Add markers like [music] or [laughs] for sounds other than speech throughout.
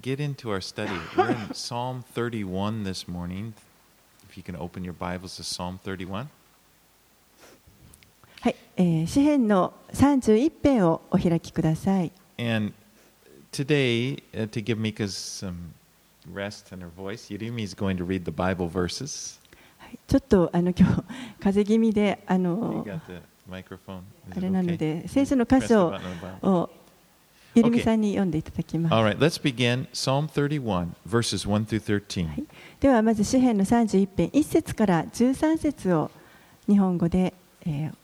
get into our study. We're in Psalm [laughs] 31 this morning. If you can open your Bibles to Psalm 31. はい、えー、詩編の31編をお開きください。 And today, uh, to give Mika some rest in her voice, Yurimi is going to read the Bible verses. はいちょっとあの今日風邪気味であ You の got the microphone? Is あ it れなの okay? で聖書の Press 箇 the 所 button on the Bible. を ゆりみさんに読んでいただきます。All right, let's begin Psalm 31, verses 1 through 13. はいではまず詩編の31編1節から13節を日本語で、えー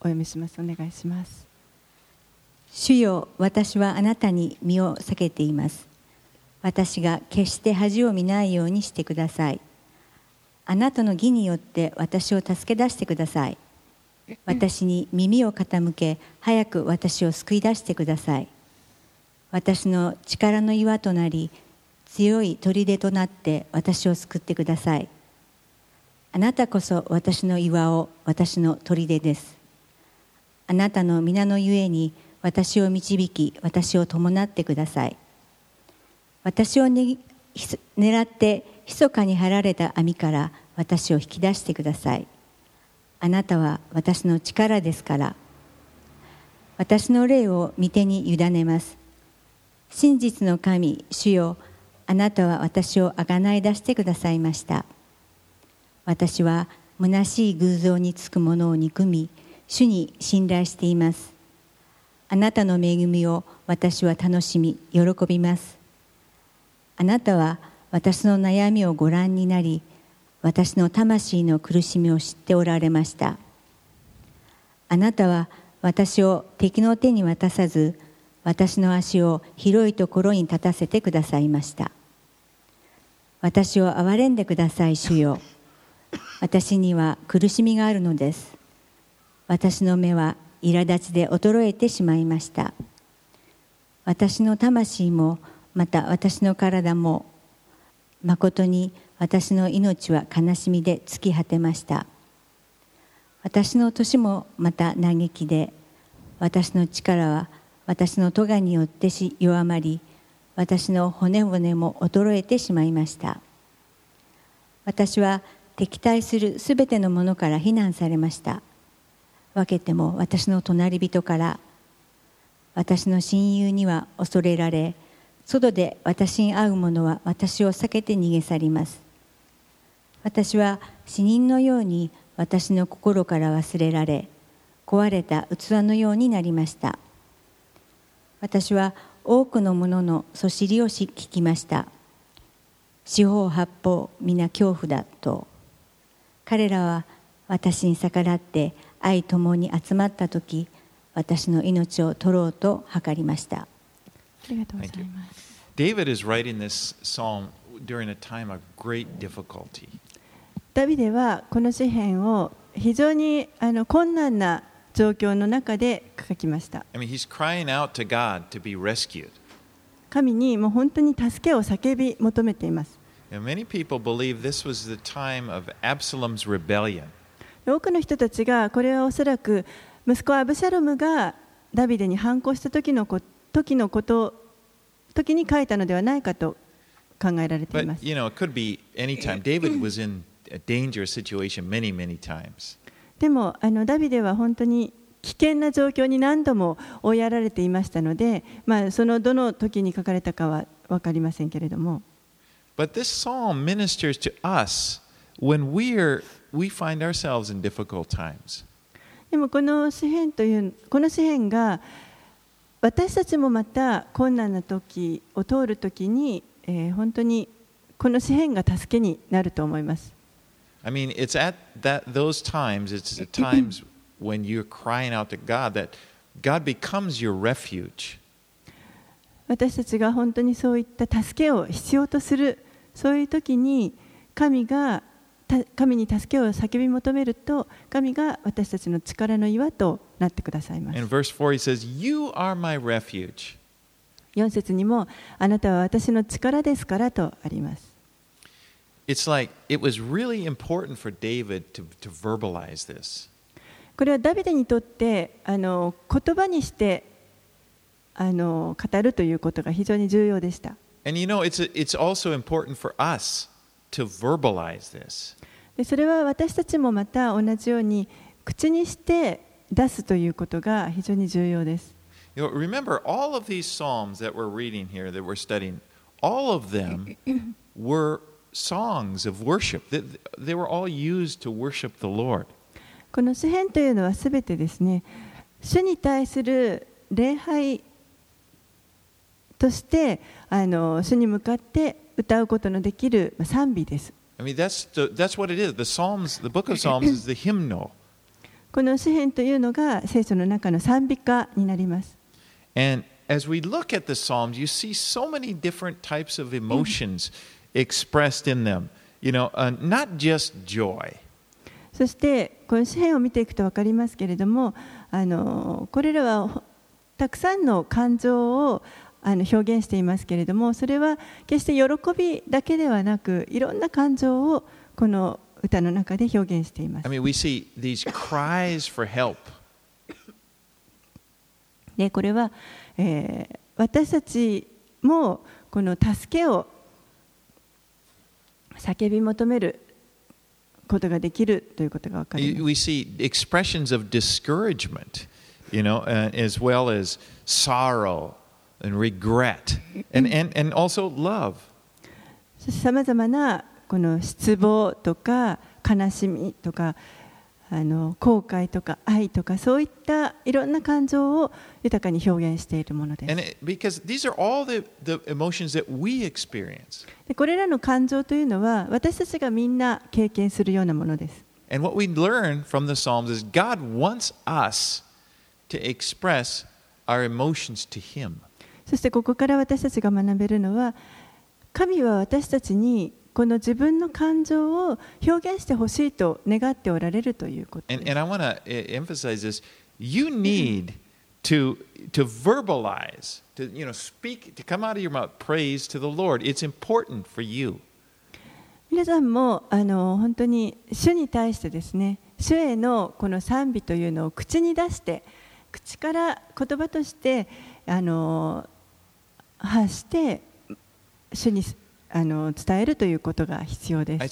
お読みします。お願いします。主よ私はあなたに身を避けています私が決して恥を見ないようにしてくださいあなたの義によって私を助け出してください私に耳を傾け早く私を救い出してください私の力の岩となり強い砦となって私を救ってください。あなたこそ私の岩を私の砦です。あなたの皆のゆえに私を導き私を伴ってください。私を、ね、狙って密かに張られた網から私を引き出してください。あなたは私の力ですから。私の霊を御手に委ねます。真実の神主よあなたは私をあがない出してくださいました。私は虚しい偶像につくものを憎み主に信頼しています。あなたの恵みを私は楽しみ喜びます。あなたは私の悩みをご覧になり私の魂の苦しみを知っておられました。あなたは私を敵の手に渡さず私の足を広いところに立たせてくださいました。私を憐れんでください主よ。私には苦しみがあるのです。私の目は苛立ちで衰えてしまいました。私の魂もまた私の体もまことに私の命は悲しみで尽き果てました。私の年もまた嘆きで私の力は私の咎によってし弱まり私の骨々も衰えてしまいました。私は敵対するすべてのものから非難されました。分けても私の隣人から私の親友には恐れられ外で私に会う者は私を避けて逃げ去ります。私は死人のように私の心から忘れられ壊れた器のようになりました。私は多くの者のそしりをし聞きました四方八方皆恐怖だと彼らは私に逆らって愛ともに集まった時私の命を取ろうと図りましたありがとうございます。David is writing this psalm during a time of great difficulty. ダビデはこの詩篇を非常にあの困難な状況の中で書きました。I mean, he's crying out to God to be rescued. 神にもう本当に助けを叫び求めています。Many people believe this was the time of Absalom's rebellion. 多くの人たちがこれはおそらく息子アブシャロムがダビデに反抗した時のこ時のこと時に書いたのではないかと考えられていま But, す。you know, it could be any time. David was in a dangerous situation many, many times. でもあのダビデは本当に危険な状況に何度も追いやられていましたので、まあ、そのどの時に書かれたかは分かりませんけれども But this psalm ministers to us when we're, we find ourselves in difficult times. でもこの詩篇というこの詩篇が私たちもまた困難な時を通る時に、えー本当にこの詩篇が助けになると思います。I mean, it's at that, those times, it's the times when you're crying out to God that God becomes your refuge. 私たちが本当にそういった助けを必要とするそういう時に神がた神に助けを叫び求めると神が私たちの力の岩となってくださいます In verse 4, he says, You are my refuge. 4節にもあなたは私の力ですからとあります It's like it was really important for David to, to verbalize this. これはダビデにとってあの言葉にしてあの語るということが非常に重要でした And you know, it's, it's also important for us to verbalize this. でそれは私たちもまた同じように口にして出すということが非常に重要です。 You know, remember, all of these Psalms that we're reading here, that we're studying, all of them [clears throat] were songs of worship. They, they were all used to worship the Lord. この詩篇というのはすべてですね、主に対する礼拝としてあの主に向かって歌うことのできるまあ賛美です。 I mean, that's, the, that's what it is. The Psalms, the book of Psalms is the hymnal. [coughs] この詩篇というのが聖書の中の賛美歌になります。 And as we look at the Psalms, you see so many different types of emotions Expressed in them. You know, uh, not just joy. そしてこの詩篇を見ていくと分かりますけれどもあのこれらはほたくさんの感情をあの表現していますけれどもそれは決して喜びだけではなくいろんな感情をこの歌の中で表現していま I す。mean, we see these cries for help. でこれは、えー私たちもこの助けを叫び求めることができるということが分かります。We see expressions of discouragement, you know, as well as sorrow and regret, and, and, and also love. さまざまなこの失望とか悲しみとかあの後悔とか愛とかそういったいろんな感情を豊かに表現しているものです。これらの感情というのは私たちがみんな経験するようなものです。そしてここから私たちが学べるのは神は私たちにこの自分の感情を表現してほしいと願っておられるということで And, す and I want to emphasize this. You need to, to verbalize, to you know, speak, to come out of your mouth praise to the Lord. It's important for you. 皆さんもあの本当に主に対してですね主へのこの賛美というのを口に出して口から言葉としてあの発して主にあの伝えるということが必要です。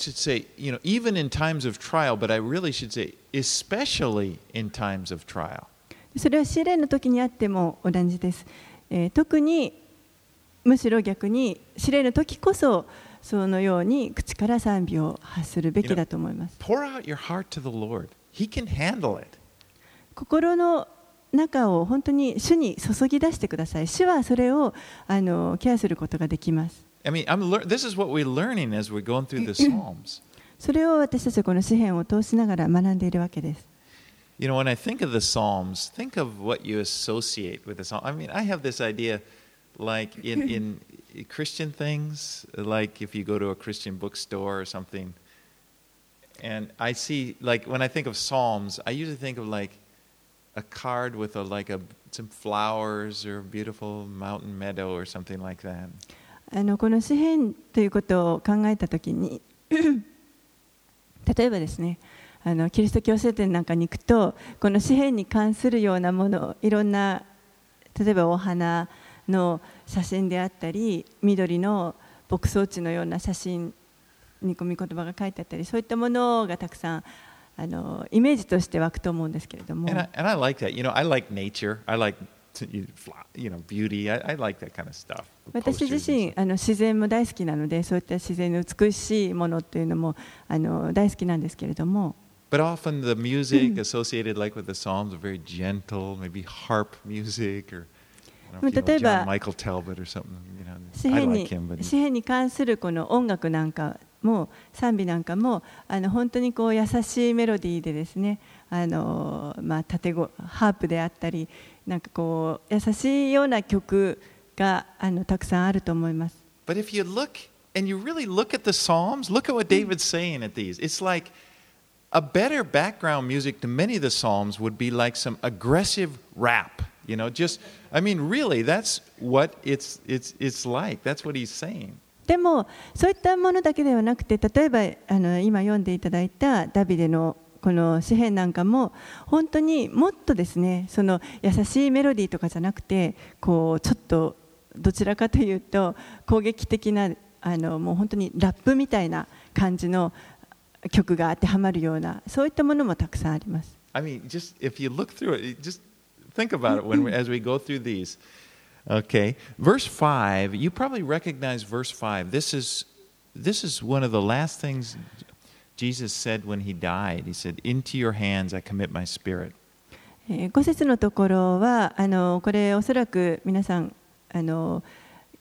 それは試練の時にあっても同じです。えー、特に、むしろ逆に試練の時こそ、そのように口から賛美を発するべきだと思います。心の中を本当に主に注ぎ出してください。主はそれをあのケアすることができます。I mean, I'm lear- this is what we're learning as we're going through the Psalms. [clears throat] それを私たちはこの詩篇を通しながら学んでいるわけです。 You know, when I think of the Psalms, think of what you associate with the Psalm. I mean, I have this idea, like in, [laughs] in Christian things, like if you go to a Christian bookstore or something, and I see, like when I think of Psalms, I usually think of like a card with a like a some flowers or a beautiful mountain meadow or something like that. あのこの詩篇ということを考えたときに [clears throat] 例えばですねあのキリスト教聖典なんかに行くとこの詩篇に関するようなものいろんな例えばお花の写真であったり緑の牧草地のような写真に込み言葉が書いてあったりそういったものがたくさんあのイメージとして湧くと思うんですけれども And I, and I like that. You know, I like nature. I like 私自身あの自然も大好きなのでそういった自然の美しいものっていうのもあの大好きなんですけれども But often the music associated, like with the Psalms, are very gentle, maybe harp music, or 例えば John Michael Talbot or something. You know, 詩 like にに関するこの音楽なんかも賛美なんかもあの本当にこう優しいメロディーでですねあの、まあ、縦ごハープであったりなんかこう優しいような曲があのたくさんあると思います。but if you look and you really look at the Psalms, look at what David's saying at these. It's like a better background music to many of the Psalms would be like some aggressive rap. You know, just I mean, really, that's what it's it's it's like. That's what he's saying. でもそういったものだけではなくて例えばあの今読んでいただいたダビデのこの詩篇なんかも本当にもっとですねその優しいメロディーとかじゃなくてこうちょっとどちらかというと攻撃的なあのもう本当にラップみたいな感じの曲が当てはまるようなそういったものもたくさんあります。I mean, just if you look through it, just think about it when we, as we go through these. Okay, verse 5, you probably recognize verse 5. This is, this is one of the last things Jesus said when he died. He said, Into your hands I commit my spirit. 5節のところはあのこれおそらく皆さんあの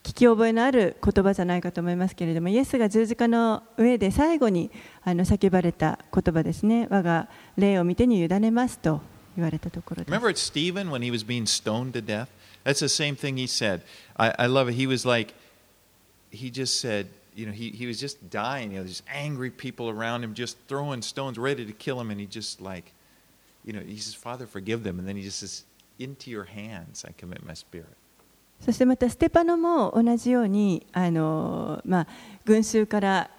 聞き覚えのある言葉じゃないかと思いますけれどもイエスが十字架の上で最後にあの叫ばれた言葉ですね我が霊を見てに委ねますと言われたところです。Remember at Stephen when he was being stoned to death? That's the same thing he said. I, I love it. He was like, he just said, you know, he, he was just dying. You know, there's angry people around him just throwing stones ready to kill him. And he just like, you know, he says, Father, forgive them. And then he just says, Into your hands I commit my spirit. そしてまたステパノも同じようにあの、まあ、群衆から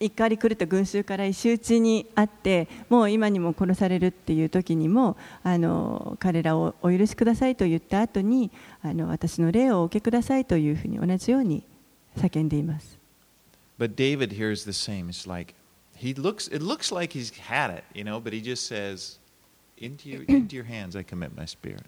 怒り狂った群衆から石打ちにあってもう今にも殺されるっていう時にもあの彼らをお許しくださいと言った後にあの私の霊をお受けくださいというふうに同じように叫んでいます。But David here is the same. It's like he looks, it looks like he's had it, you know, but he just says, into your, into your hands I commit my spirit.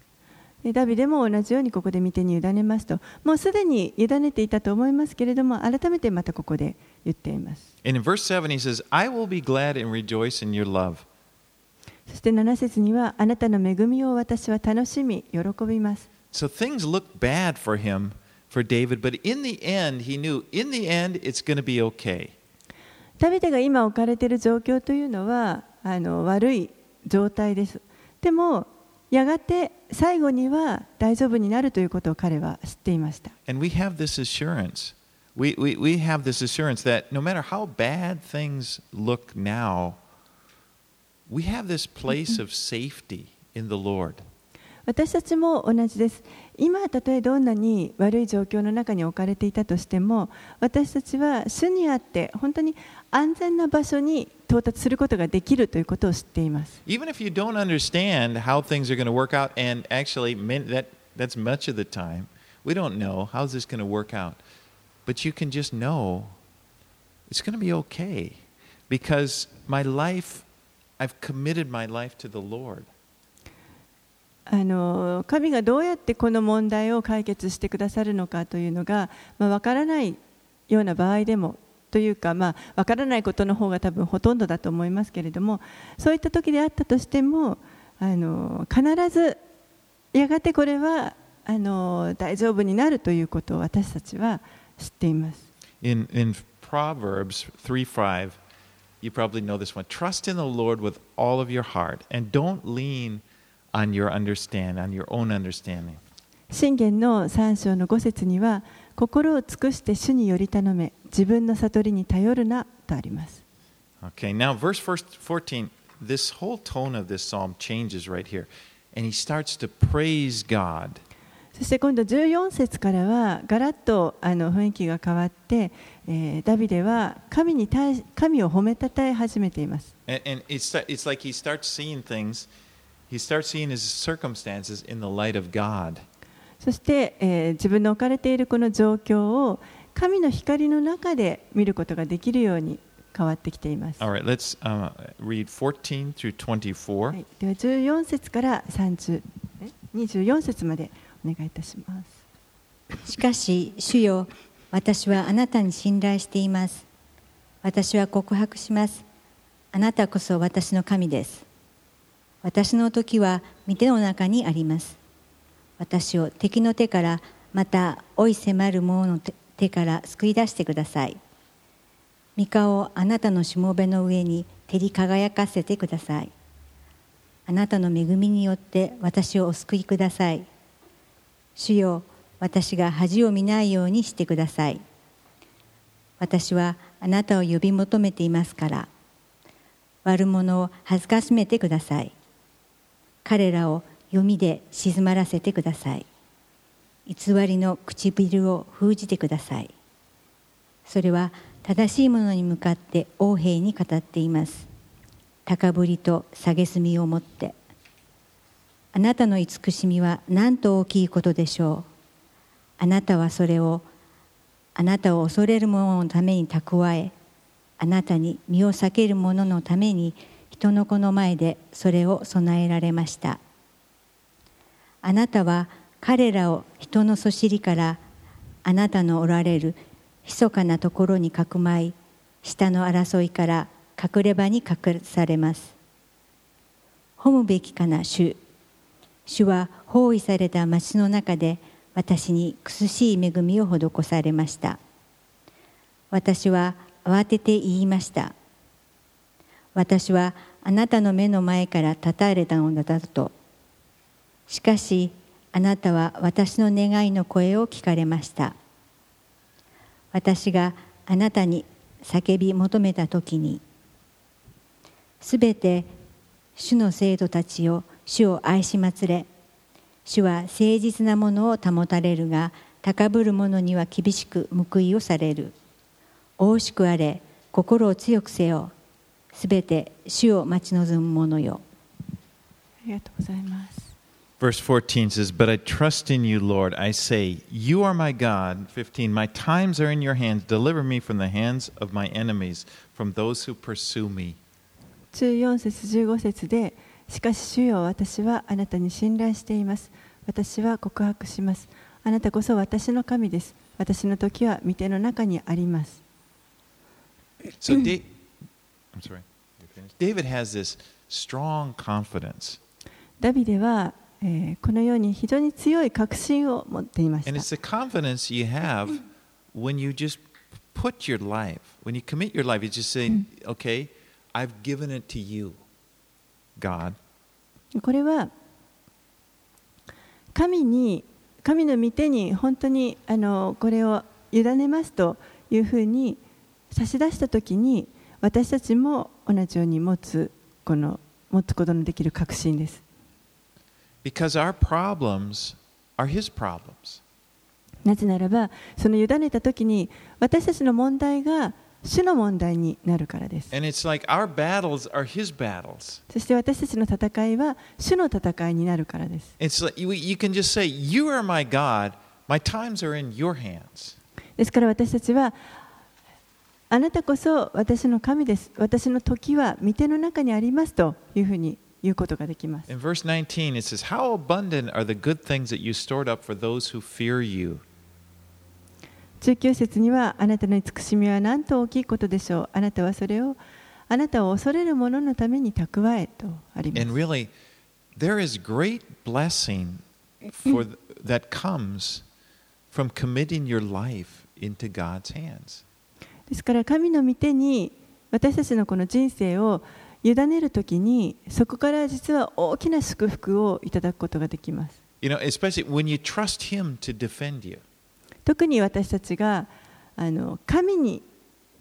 ダビデも同じようにここで見てに委ねますと、もうすでに委ねていたと思いますけれども、改めてまたここで言っています。And in verse 7 he says, I will be glad and rejoice in your love. そして7節には、あなたの恵みを私は楽しみ、喜びます。So things look bad for him, For David, but in the end he knew, in the end it's going to be okay. ダビデが今置かれている状況というのはあの悪い状態です。でも、やがて最後には大丈夫になるということを彼は知っていました。And we have this assurance. We, we, we have this assurance that no matter how bad things look now, we have this place of safety in the Lord. 私たちも同じです。今、たとえどんなに悪い状況の中に置かれていたとしても、私たちは主にあって本当に安全な場所に到達することができるということを知っています。Even if you don't understand how things are going to work out, and actually, that, that's much of the time, we don't know how's this going to work out. But you can just know it's going to be okay because my life, I've committed my life to the Lord. あの神がどうやってこの問題を解決してくださるのかというのが、まあ、分からないような場合でもというか、まあ、分からないことの方が多分ほとんどだと思いますけれどもそういった時であったとしてもあの必ずやがてこれはあの大丈夫になるということを私たちは知っています。In, in Proverbs 3:5, you probably know this one. Trust in the Lord with all of your heart and don't lean on your understand, on your own understanding. 信玄の3章の5節には心を尽くして主により頼め自分の悟りに頼るなとあります。Okay, now verse 14, this whole tone of this psalm changes right here. And he starts to praise God. そして今度14節からはガラッとあの雰囲気が変わって、えー、ダビデは神に対神を褒めたたえ始めています。And, and it's, it's like he starts seeing things, he starts seeing his circumstances in the light of God. そして、えー、自分の置かれているこの状況を神の光の中で見ることができるように変わってきています。Right, uh, はい、では14節から30 24節までお願いいたします。[laughs] しかし、主よ、私はあなたに信頼しています。私は告白します。あなたこそ私の神です。私の時は御手の中にあります。私を敵の手からまた追い迫る者の手から救い出してください。三日をあなたのしもべの上に照り輝かせてください。あなたの恵みによって私をお救いください。主よ、私が恥を見ないようにしてください。私はあなたを呼び求めていますから、悪者を恥ずかしめてください。彼らを読みで静まらせてください。偽りの唇を封じてください。それは正しいものに向かって横平に語っています。高ぶりと蔑みを持って。あなたの慈しみは何と大きいことでしょう。あなたはそれをあなたを恐れる者のために蓄えあなたに身を避ける者のために人の子の前でそれを備えられました。あなたは彼らを人のそしりからあなたのおられる密かなところにかくまい下の争いから隠れ場に隠されます。褒むべきかな主。主は包囲された町の中で私に苦しい恵みを施されました。私は慌てて言いました。私はあなたの目の前から立たれたのだと。しかしあなたは私の願いの声を聞かれました。私があなたに叫び求めた時にすべて主の生徒たちを主を愛しまつれ主は誠実なものを保たれるが高ぶる者には厳しく報いをされる。大しくあれ心を強くせよ。すべて主を待ち望む者よありがとうございます。Verse 14 says, But I trust in you, Lord. I say, You are my God. 15, My times are in your hands. Deliver me from the hands of my enemies, from those who pursue me. 14節15節でしかし主よ私はあなたに信頼しています私は告白しますあなたこそ私の神です私の時は御手の中にあります So, I'm sorry. David has this strong confidence. ダビデは、えーこのように非常に強い確信を持っていまし And た it's the confidence you have when you just put your life, when you commit your life, you just say, Okay, I've given it to you, God. これは神に神の御手に本当にあのこれを委ねますというふうに差し出したときに私たちも同じように持つ,この持つことのできる確信です。なぜならば、その委ねたときに私たちの問題が主の問題になるからです。そして私たちの戦いは主の戦いになるからです。ですから私たちは、あなたこそ私の神です。私の時は御手の中にありますというふうに言うことができます。In verse 19, it says, How abundant are the good things that you stored up for those who fear you. 19節にはあなたの慈しみは何と大きいことでしょう。あなたはそれをあなたを恐れる者のために蓄えとありま And す。really, there is great blessing for th- that comes from committing your life into God's hands. ですから神の御手に私たちのこの人生を委ねるときにそこから実は大きな祝福をいただくことができます。特に私たちがあの神に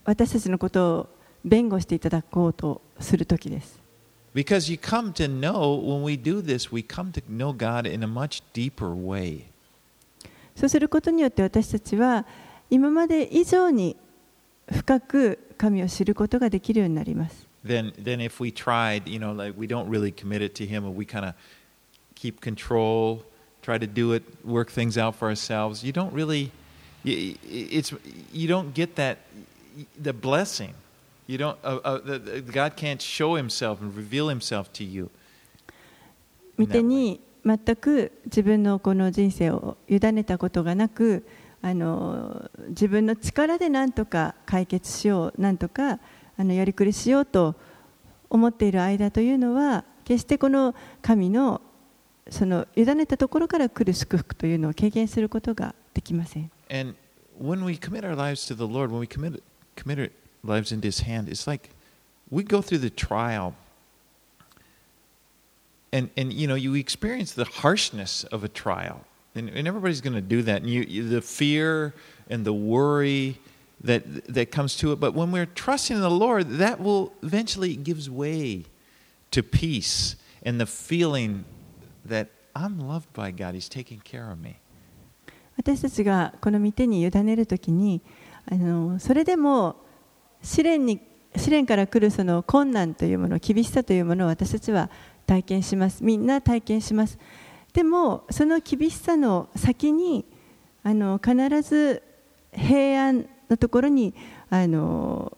私たちのことを弁護していただこうとするときです。そうすることによって私たちは今まで以上に深く神を知ることができるようになります。Than, than if we tried, you know, like we don't really commit it to Him and we kind of keep control, try to do it, work things out for ourselves. You don't really, it's, you don't get that, the blessing. You don't, uh, uh, the, God can't show Himself and reveal Himself to you. 御手に全く自分のこの人生を委ねたことがなくあの自分の力で何とか解決しよう何とかあのやりくりしようと思っている間というのは決してこの神のその委ねたところから来る祝福というのを経験することができません。And when we commit our lives to the Lord, when we commit, commit our lives into His hand, it's like we go through the trial. And, and you know, you experience the harshness of a trial. And, and everybody's going to do that. And you, you, the fear and the worry that, that comes to it. But when we're trusting in the Lord, that will eventually gives way to peace and the feeling that I'm loved by God. He's taking care of me. 私たちがこの御手に委ねるときにあのそれでも試練に試練から来るその困難というもの厳しさというものを私たちは体験しますみんな体験します でもその厳しさの先にあの必ず平安のところにあの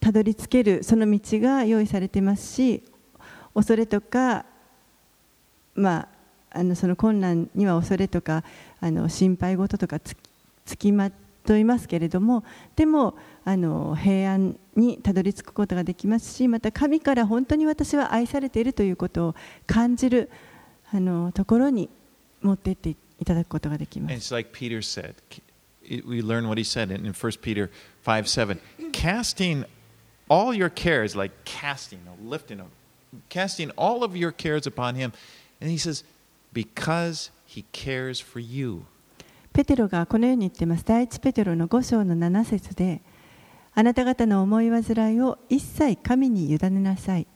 たどり着けるその道が用意されてますし恐れとか、まあ、あのその困難には恐れとかあの心配事とかつつきまといますけれどもでもあの平安にたどり着くことができますしまた神から本当に私は愛されているということを感じるあのところに持っていっていただくことができます。it's like Peter said. We learn what he said in, in 1 Peter 5 7. Casting all your cares, like casting, lifting them, casting all of your cares upon him. And he says, because he cares for you. ペテロがこのように言っています。第一ペテロの5章の7節で、あなた方の思い煩いを一切神に委ねなさい。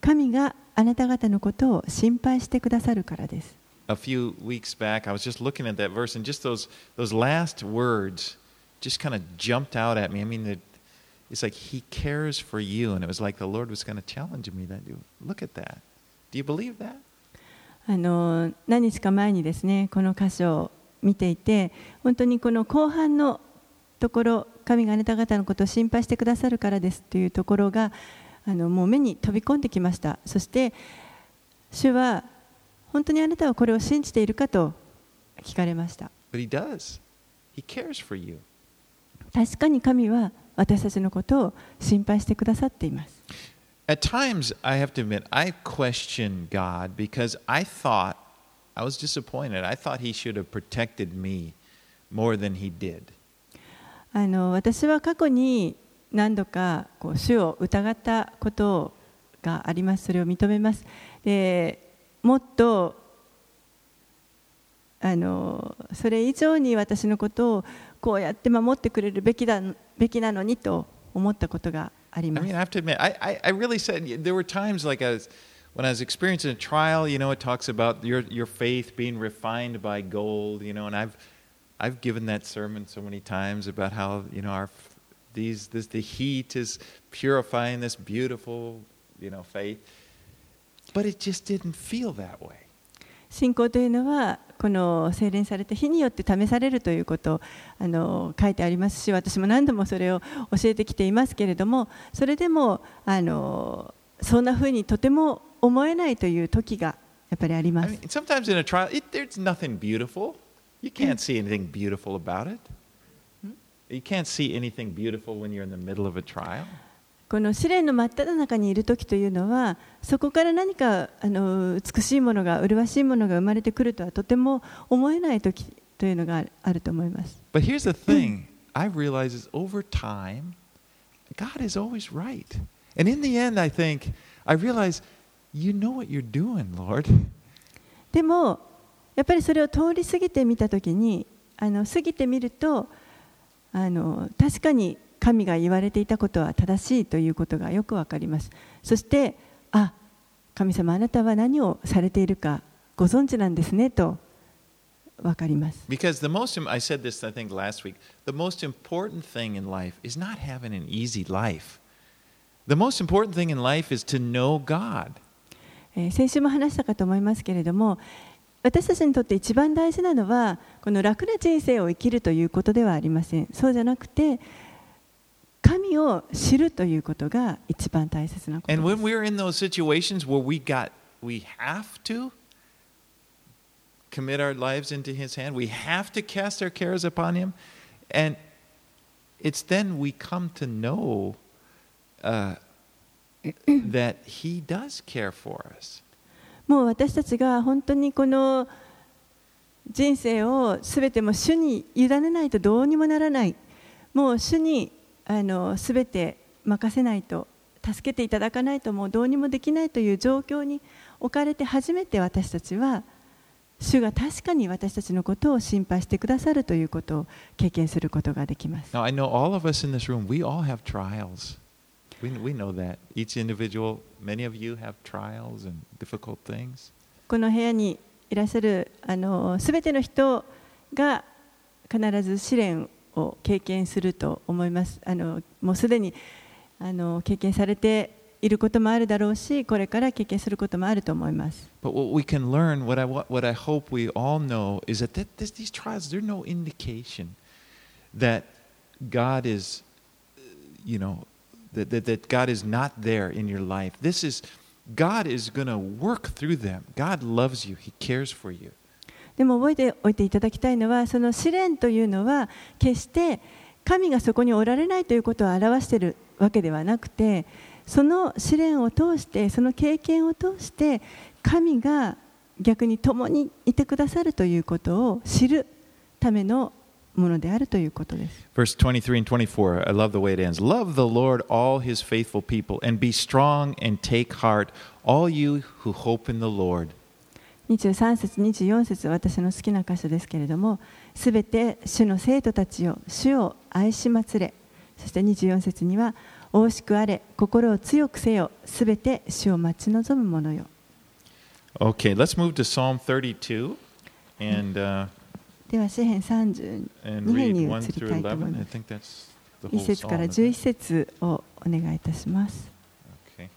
神があなた方のことを心配してくださるからです。A few weeks back, I was just looking at that verse, and just those, those last words just kind of jumped out at me. I mean, it, it's like he cares for you. And it was like the Lord was kind of challenging me that, look at that. Do you believe that? あの何日か前にですね、この箇所を見ていて、本当にこの後半のところ、神があなた方のことを心配してくださるからですというところが、あのもう目に飛び込んできました。そして、主は本当にあなたはこれを信じているかと聞かれました。But he does. He cares for you. 確かに神は私たちのことを心配してくださっています。At times, I have to admit, I question God because I thought, I was disappointed. I thought He should have protected me more than He did. あの私は過去に何度かこう主を疑ったことがあります。それを認めます。でもっとあのそれ以上に私のことをこうやって守ってくれるべきだべきなのにと思ったことがあります mean, I。have to admit, I really said there were times like I was, when I was experiencing a trial, you know, it talks about your, your faith being refined by gold, you know, and I've, I've given that sermon so many times about how, you know, our, these, this, the heat is purifying this beautiful, you know, faith. But it just didn't feel that way. 信仰というのはこの精錬された火によって試されるということをあの書いてありますし私も何度もそれを教えてきていますけれどもそれでもあのそんなふうにとても思えないという時がやっぱりありま I す mean, sometimes in a trial, it, there's nothing beautiful. You can't see anything beautiful about it. You can't see anything beautiful when you're in the middle of a trial. この試練の真っ只中にいる時というのはそこから何かあの美しいものが麗しいものが生まれてくるとはとても思えない時というのがあると思います。But here's the thing I realize is over time, God is always right. And in the end, I think, I realize, you know what you're doing, Lord. でもやっぱりそれを通り過ぎてみたときにあの過ぎてみるとあの確かに神が言われていたことは正しいということがよくわかりますそしてあ神様あなたは何をされているかご存知なんですねとわかります Because the most, I said this, I think, last week, the most important thing in life is not having an easy life. The most important thing in life is to know God. えー先週も話したかと思いますけれども私たちにとって一番大事なのはこの楽な人生を生きるということではありませんそうじゃなくて神を知るということが一番大切なこと And で when す we're in those situations where we got, we have to commit our lives into His hand, we have to cast our cares upon Him, and it's then we come to know uh, that He does care for us. もう私たちが本当にこの人生をすべても主に委ねないとどうにもならないもう主にあのすべて任せないと助けていただかないともうどうにもできないという状況に置かれて初めて私たちは主が確かに私たちのことを心配してくださるということを経験することができます。Now, I know all of us in this room, we all have trials. We, we know that. Each individual, many of you have trials and difficult things. この部屋にいらっしゃるあの全ての人が必ず試練を経験すると思います。あのもうすでにあの経験されていることもあるだろうし、これから経験することもあると思います。But what we can learn, what I, what I hope we all know, is that, this, these trials, they're no indication that God is, uh, you know, that, that, that God is not there in your life. This is, God is going to work through them. God loves you, He cares for you. でも覚えておいていただきたいのは、その試練というのは、決して神がそこにおられないということを表しているわけではなくて、その試練を通して、その経験を通して、神が逆に共にいてくださるということを知るためのものであるということです。Verse 23 and 24, I love the way it ends. Love the Lord, all his faithful people, and be strong and take heart, all you who hope in the Lord. 23節、24節私の好きな箇所ですけれども、すべて主の生徒たちを主を愛しまつれ、そして24節には、惜しくあれ、心を強くせよ、すべて主を待ち望む者よ。Okay, let's move to Psalm 32 and, uh, では、詩編32 and 編 read に1移り through たいと思い 11. I ます。think that's the 1 whole 節から psalm. isn't 11 it? 節をお願いいたします。Okay.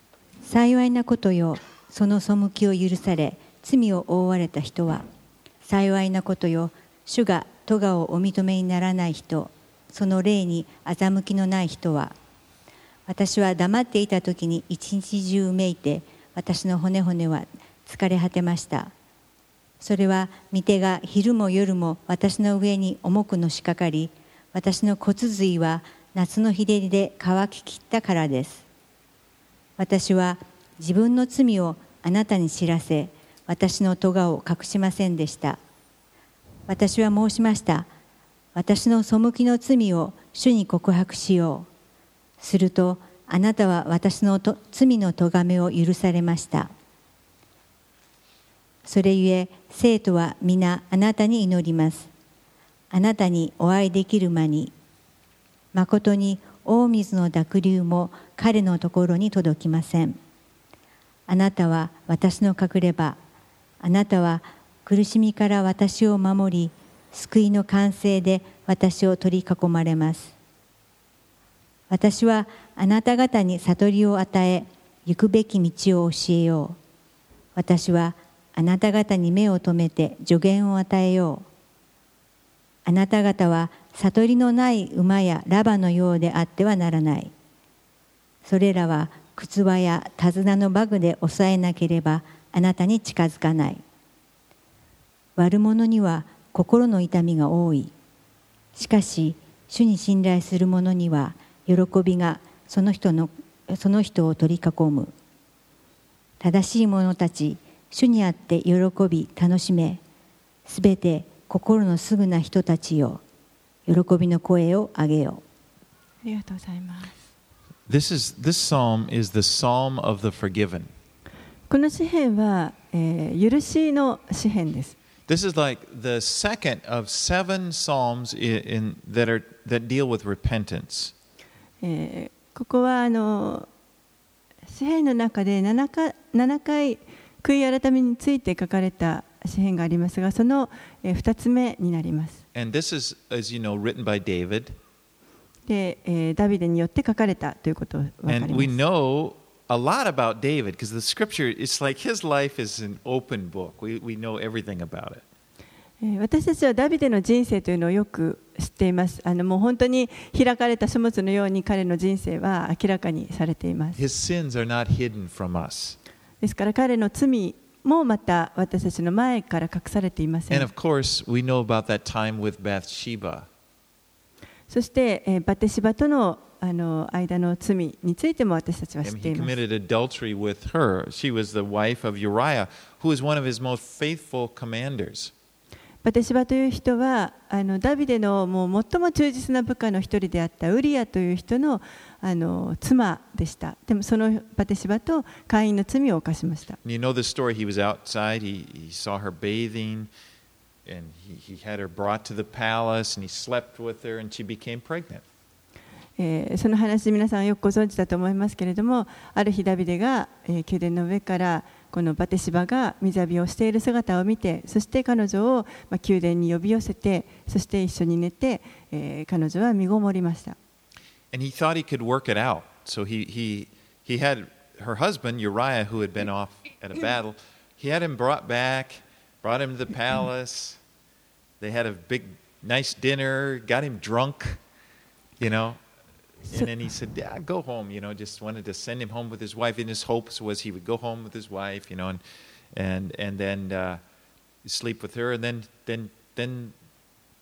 幸いなことよその背きを許され罪を覆われた人は幸いなことよ主が咎をお認めにならない人その霊に欺きのない人は私は黙っていた時に一日中めいて私の骨々は疲れ果てましたそれは御手が昼も夜も私の上に重くのしかかり私の骨髄は夏の日照りで乾ききったからです。私は自分の罪をあなたに知らせ私の咎を隠しませんでした。私は申しました。私の背きの罪を主に告白しよう。するとあなたは私のと罪の咎めを許されました。それゆえ生徒は皆あなたに祈ります。あなたにお会いできる間に誠に大水の濁流も彼のところに届きません。あなたは私の隠れ場。あなたは苦しみから私を守り救いの完成で私を取り囲まれます。私はあなた方に悟りを与え行くべき道を教えよう。私はあなた方に目を留めて助言を与えようあなた方は悟りのない馬やラバのようであってはならない。それらは靴輪や手綱のバグで抑えなければあなたに近づかない。悪者には心の痛みが多い。しかし、主に信頼する者には喜びがその人のその人を取り囲む。正しい者たち、主にあって喜び楽しめ、すべて心のすぐな人たちよ喜びの声を上げよありがとうございます。This, is, this psalm is the psalm of the forgiven. この詩篇は、えー許しの詩篇です。This is like the second of seven psalms in, in, that, are, that deal with repentance. えーここはあの詩篇の中で7回 ,7 回悔い改めについて書かれた詩篇がありますが、その二つ目になります。私たちはダビデの人生というのをよく知っています。あのもう本当に開かれた書物のように彼の人生は明らかにされています。ですから彼の罪もまた私たちの前から隠されていません。そして、バテシバとの,あの間の罪についても私たちは知っています。バテシバという人はあのダビデのもう最も忠実な部下の一人であったウリアという人のあの妻でした。でもそのバテシバと会員の罪を犯しました。You know the story. He was outside, he, he saw her bathing, and he, he had her brought to the palace, and he slept with her, and she became pregnant. えーその話皆さんよくご存知だと思いますけれどもある日ダビデが、えー宮殿の上からこのバテシバが水浴びをしている姿を見てそして彼女を、まあ、宮殿に呼び寄せてそして一緒に寝て、えー彼女は身ごもりました And he thought he could work it out. So he, he, he had her husband, Uriah, who had been off at a battle, he had him brought back, brought him to the palace. They had a big, nice dinner, got him drunk, you know. And then he said, yeah, go home, you know, just wanted to send him home with his wife. And his hopes was he would go home with his wife, you know, and, and, and then uh, sleep with her. And then, then, then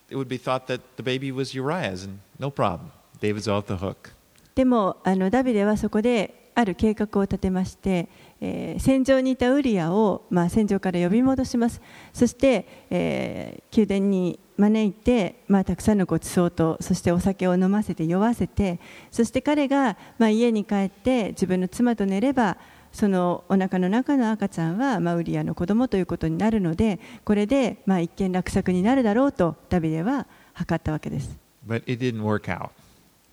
it would be thought that the baby was Uriah's, and no problem. David's off the hook. でもあのダビデはそこである計画を立てまして、えー戦場にいたウリアを、まあ、戦場から呼び戻しますそして、えー宮殿に招いて、まあ、たくさんのご馳走とそしてお酒を飲ませて酔わせてそして彼が、まあ、家に帰って自分の妻と寝ればそのお腹の中の赤ちゃんは、まあ、ウリアの子供ということになるのでこれで、まあ、一見落着になるだろうとダビデは測ったわけです But it didn't work out.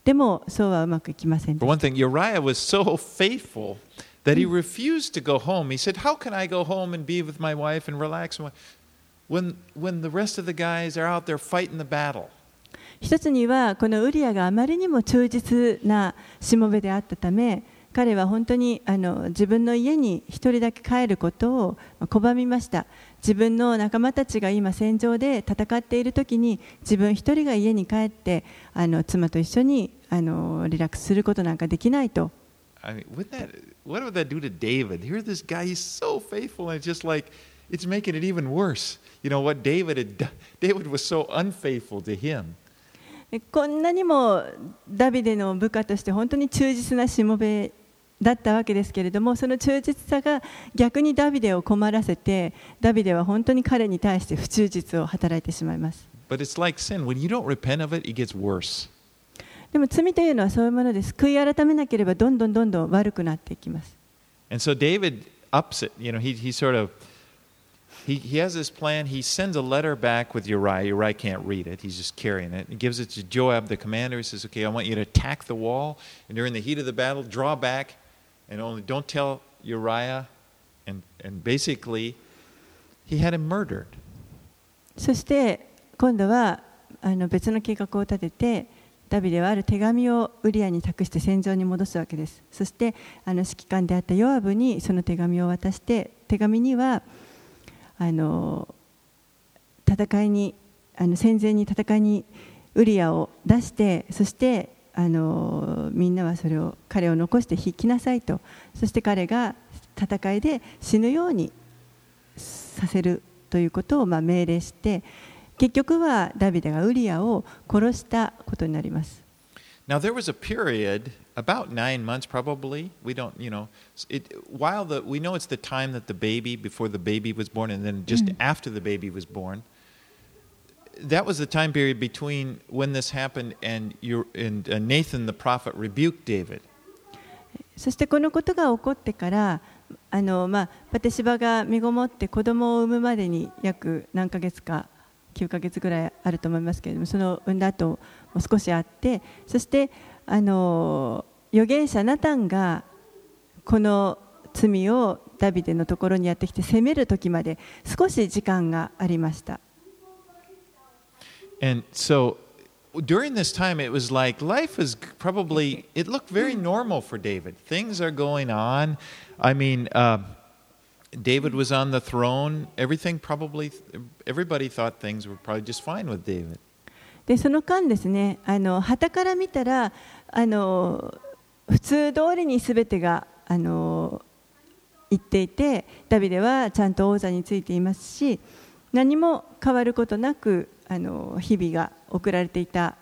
でもそうはうまくいきませんでした one thing, Uriah was so faithful that he refused to go home. He said, How can I go home and be with my wife and relax? 一つにはこのウリアがあまりにも忠実なしもべであったため彼は本当に自分の家に一人だけ帰ることを拒みました。自分の仲間たちが今戦場で戦っている時に自分一人が家に帰って妻と一緒にリラックスすることなんかできないと。I mean, It's making it even worse. こんなにもダビデの部下として本当に忠実なしもべだったわけですけれどもその忠実さが逆にダビデを困らせてダビデは本当に彼に対して不忠実を働いてしまいます。でも罪というのはそういうものです。悔い改めなければどんどんどんどん悪くなっていきます。he, he has this plan. He sends a letter back with Uriah. Uriah can't read it. He's just carrying it. He gives it to Joab, the commander. He says, "Okay, I want you to attack the wall, and during the heat of the battle, draw back, and only don't tell Uriah." And and basically, he had him murdered. そして今度はあの別の計画を立ててダビデはある手紙をウリアに託して戦場に戻すわけですそしてあの指揮官であったヨアブにその手紙を渡して手紙には あの戦いにあの戦前に戦いにウリアを出してそしてあのみんなはそれを彼を残して引きなさいとそして彼が戦いで死ぬようにさせるということをまあ命令して結局はダビデがウリアを殺したことになります。Now there was a period, about nine months probably. We don't, you know, it, while the we know it's the time that the baby before the baby was born, and then just after the baby was born. That was the time period between when this happened and you and uh, Nathan the prophet rebuked David. そしてこのことが起こってからあの、まあ、バテシバが身ごもって子供を産むまでに約何ヶ月か9ヶ月ぐらいあると思いますけれどもその産んだ後も少しあってそしてあの 預言者ナタンがこの罪をダビデのところにやってきて責める時まで少し時間がありました。And so during this time, it was like life was probably, it looked very normal for David. Things are going on. I mean, uh, David was on the throne. Everything probably, everybody thought things were probably just fine with David. でその間ですねあの旗から見たらあの普通通りに全てがあの言っていてダビデはちゃんと王座についていますし何も変わることなくあの日々が送られていた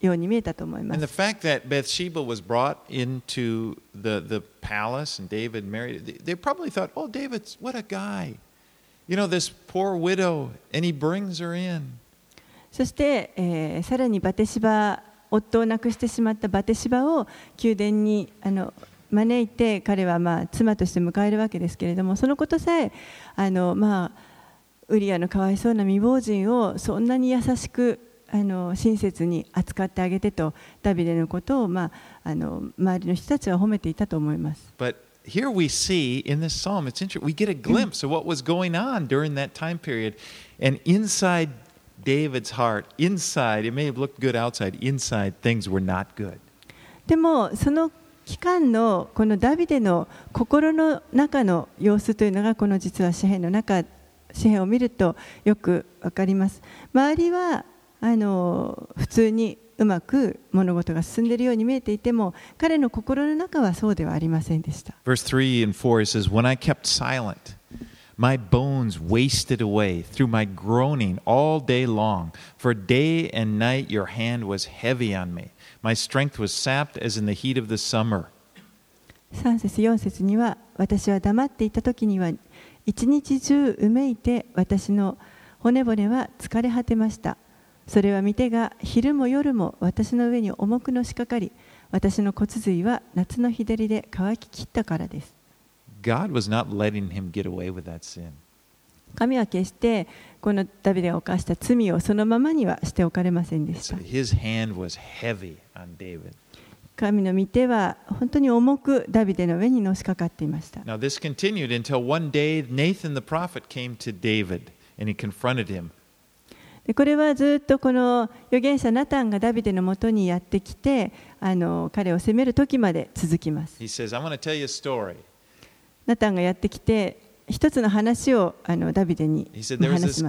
ように見えたと思いま And the す。fact that Bathsheba was brought into the, the palace and David married, they, they probably thought, oh, David's, what a guy. You know, this poor widow, and he brings her in. そして、えーさらにバテシバ夫を亡くしてしまったバテシバを宮殿にあの招いて彼はまあ妻として迎えるわけですけれどもそのことさえあの、まあ、ウリアのかわいそうな未亡人をそんなに優しくあの親切に扱ってあげてとダビデのことを、まあ、あの周りの人たちは褒めていたと思います。But here we see in this psalm, it's interesting. We get a glimpse of what was going on during that time period. And inside David's heart, inside, it may have looked good outside, inside, things were not good. でもその期間のこのダビデの心の中の様子というのがこの実は詩篇の中詩篇を見るとよくわかります周りはあの普通にうまく物事が進んでいるように見えていても彼の心の中はそうではありませんでした Verse 3 and 4 it says, When I kept silent, my bones wasted away through my groaning all day long. For day and night your hand was heavy on me. My strength was sapped as in the heat of the summer. 3節4節には私は黙っていた時には一日中うめいて私の骨骨は疲れ果てましたそれは見てが昼も夜も私の上に重くのしかかり私の骨髄は夏の日照りで乾ききったからです God was not letting him get away with that sin. 神は決してこのダビデが犯した罪をそのままにはしておかれませんでした his hand was heavy on David. 神の御手は本当に重くダビデの上にのしかかっていました Now, this continued until one day Nathan the prophet came to David and he confronted him. でこれはずっとこの預言者ナタンがダビデのもとにやってきてあの彼を責める時まで続きます He says, I'm going to tell you a story. ナタンがやってきて、一つの話をあのダビデに話。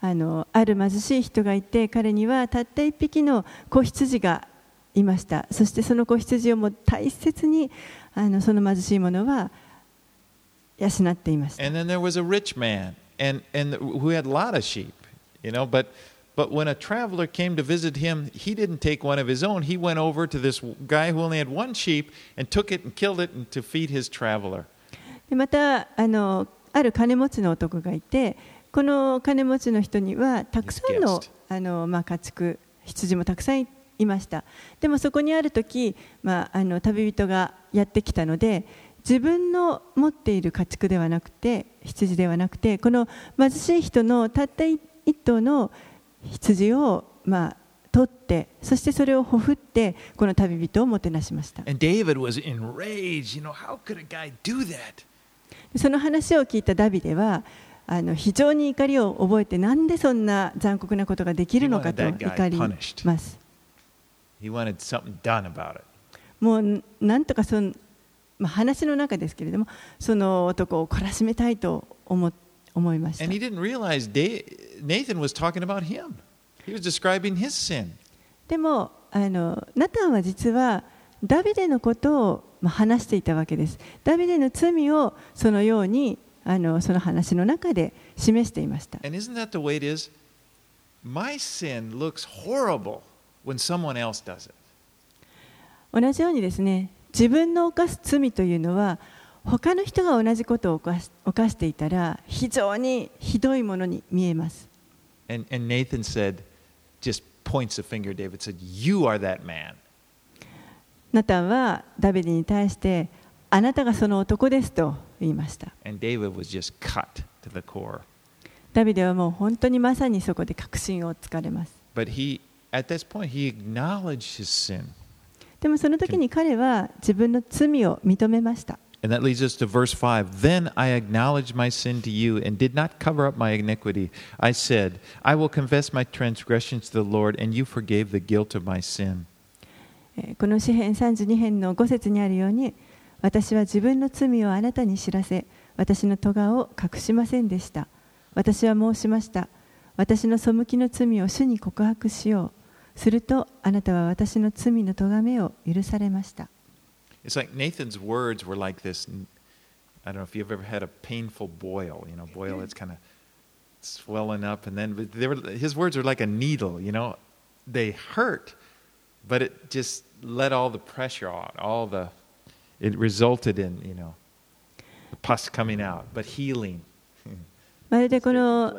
あ,のある貧しい人がいて彼にはたった一匹の子羊がいましたそしてその子羊をも大切にあのその貧しいもは養っていまし。But when a traveler came to visit him, he didn't take one of his own. He went over to this guy who only had one sheep and took it and killed it and to feed his traveler. でまたあのある金持ちの男がいてこの金持ちの人にはたくさんの.あの、まあ、家畜羊もたくさんいいましたでもそこにある時、まあ、あの旅人がやってきたので自分の持っている家畜ではなくて羊ではなくてこの貧しい人のたった一一頭の羊を、まあ、取ってそしてそれをほふってこの旅人をもてなしました And David was enraged. You know, how could a guy do that? その話を聞いたダビデはあの非常に怒りを覚えてなんでそんな残酷なことができるのかと怒ります。He wanted something done about it. もうなんとかその、まあ、話の中ですけれどもその男を懲らしめたいと思思いました。でも、ナタンは実はダビデのことを話していたわけです。ダビデの罪をそのようにあのその話の中で示していました。同じようにですね、自分の犯す罪というのは、他の人が同じことを犯していたら非常にひどいものに見えます And, and Nathan said, just points a finger David, said, You are that man. ナタンはダビデに対してあなたがその男ですと言いました And David was just cut to the core. ダビデはもう本当にまさにそこで確信をつかれます But he, at this point, he acknowledged his sin. でもその時に彼は自分の罪を認めました And that leads us to verse 5. Then I acknowledged my sin to you and did not cover up my iniquity. I said, I will confess my transgressions to the Lord, and you forgave the guilt of my sin. えこの詩編32編の5節にあるように私は自分の罪をあなたに知らせ私の咎を隠しませんでした私は申しました私の背きの罪を主に告白しようするとあなたは私の罪の咎めを許されました It's like Nathan's words were like this. I don't know if you've ever had a painful boil, you know, boil that's kind of swelling up, and then but they were, his words are like a needle, you know, they hurt, but it just let all the pressure out, all the, it resulted in, you know, the pus coming out, but healing. [laughs] まるでこの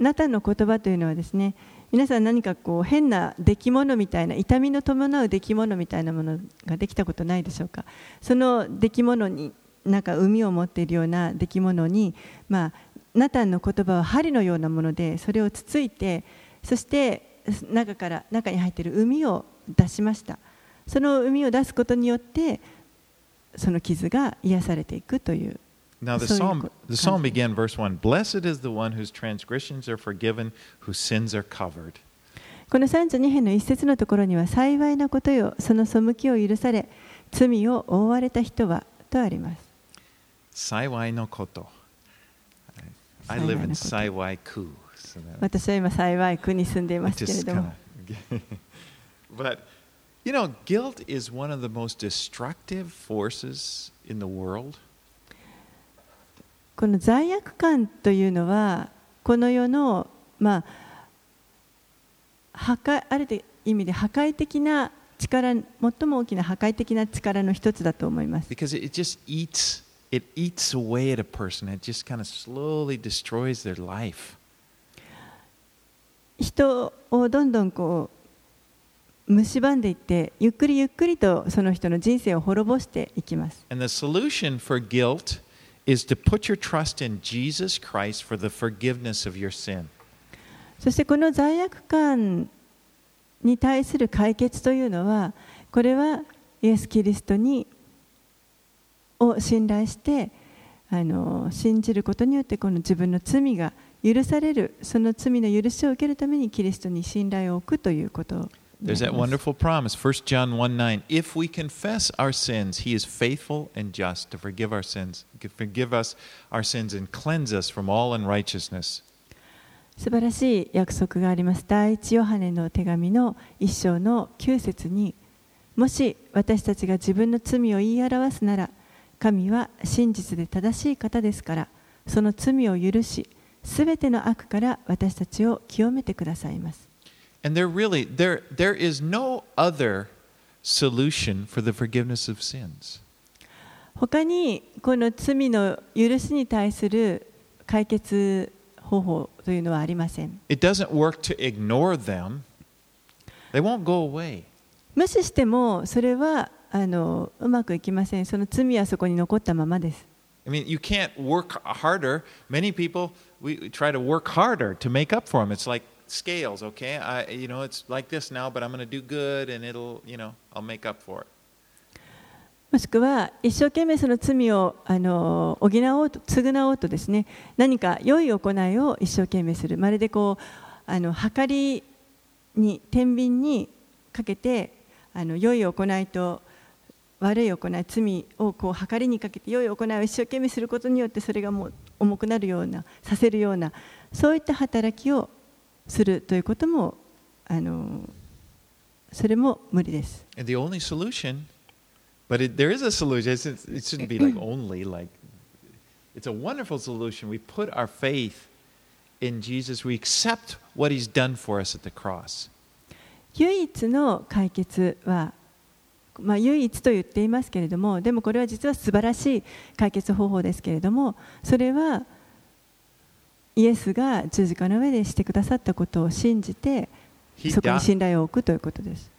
ナタンの言葉というのはですね 皆さん何かこう変な出来物みたいな痛みの伴う出来物みたいなものができたことないでしょうか？その出来物になんか海を持っているような出来物に、まあ、ナタンの言葉は針のようなものでそれをつついてそして中から中に入っている海を出しました。その海を出すことによってその傷が癒されていくという Now the そういう psalm こ the 感 psalm じ began verse one. Blessed is the one whose transgressions are forgiven, whose sins are covered. この32編の一節のところには幸いなことよその背きを許され罪を覆われた人はとあります Saiwai no koto. I live in Saiwai ku. So that, 私は今幸い国に住んでいま it すけれ just ども kinda- but [laughs] you know, guilt is one of the most destructive forces in the world. この罪悪感というのはこの世のまあ破壊ある意味で破壊的な力最も大きな破壊的な力の一つだと思います because it just eats it eats away at a person it just kind of slowly destroys their life 人をどんどんこう蝕んでいってゆっくりゆっくりとその人の人生を滅ぼしていきます and the solution for guilt is to put your trust in jesus christ for the forgiveness of your sin. そしてこの罪悪感に対する解決というのはこれはイエス・キリストにを信頼してあの信じることによってこの自分の罪が許されるその罪の許しを受けるためにキリストに信頼を置くということ。で there's あ that wonderful promise 1 john 1 9 if we confess our sins he is faithful and just to forgive our sins forgive us our sins and cleanse us from all unrighteousness 素晴らしい約束があります第一ヨハネの手紙の一章の9節にもし私たちが自分の罪を言い表すなら神は真実で正しい方ですからその罪を許しすべての悪から私たちを清めてくださいます And there really there there is no other solution for the forgiveness of sins. 他にこの罪の許しに対する解決方法というのはありません It doesn't work to ignore them. They won't go away. 無視してもそれはあのうまくいきませんその罪はそこに残ったままです I mean, you can't work harder. Many people we we try to work harder to make up for them. It's like scales, okay? I you know, it's like this now, but I'm going to do good and it'll, you know, I'll make up for it. もしくは一生懸命その罪をあの補おうと償おうとですね何か良い行いを一生懸命するまるでこうあの計りに天秤にかけてあの良い行いと悪い行い罪をこう計りにかけて良い行いを一生懸命することによってそれがもう重くなるようなさせるようなそういった働きをするということもあのそれも無理です。And the only solution, but it, there is a solution. It's, it's- it shouldn't be like only like. It's a wonderful solution. We put our faith in Jesus. We accept what He's done for us at the cross. 唯一の解決は、まあ、唯一と言っていますけれどもでもこれは実は素晴らしい解決方法ですけれどもそれはイエスが十字架の上でしてくださったことを信じてそこに信頼を置くということです.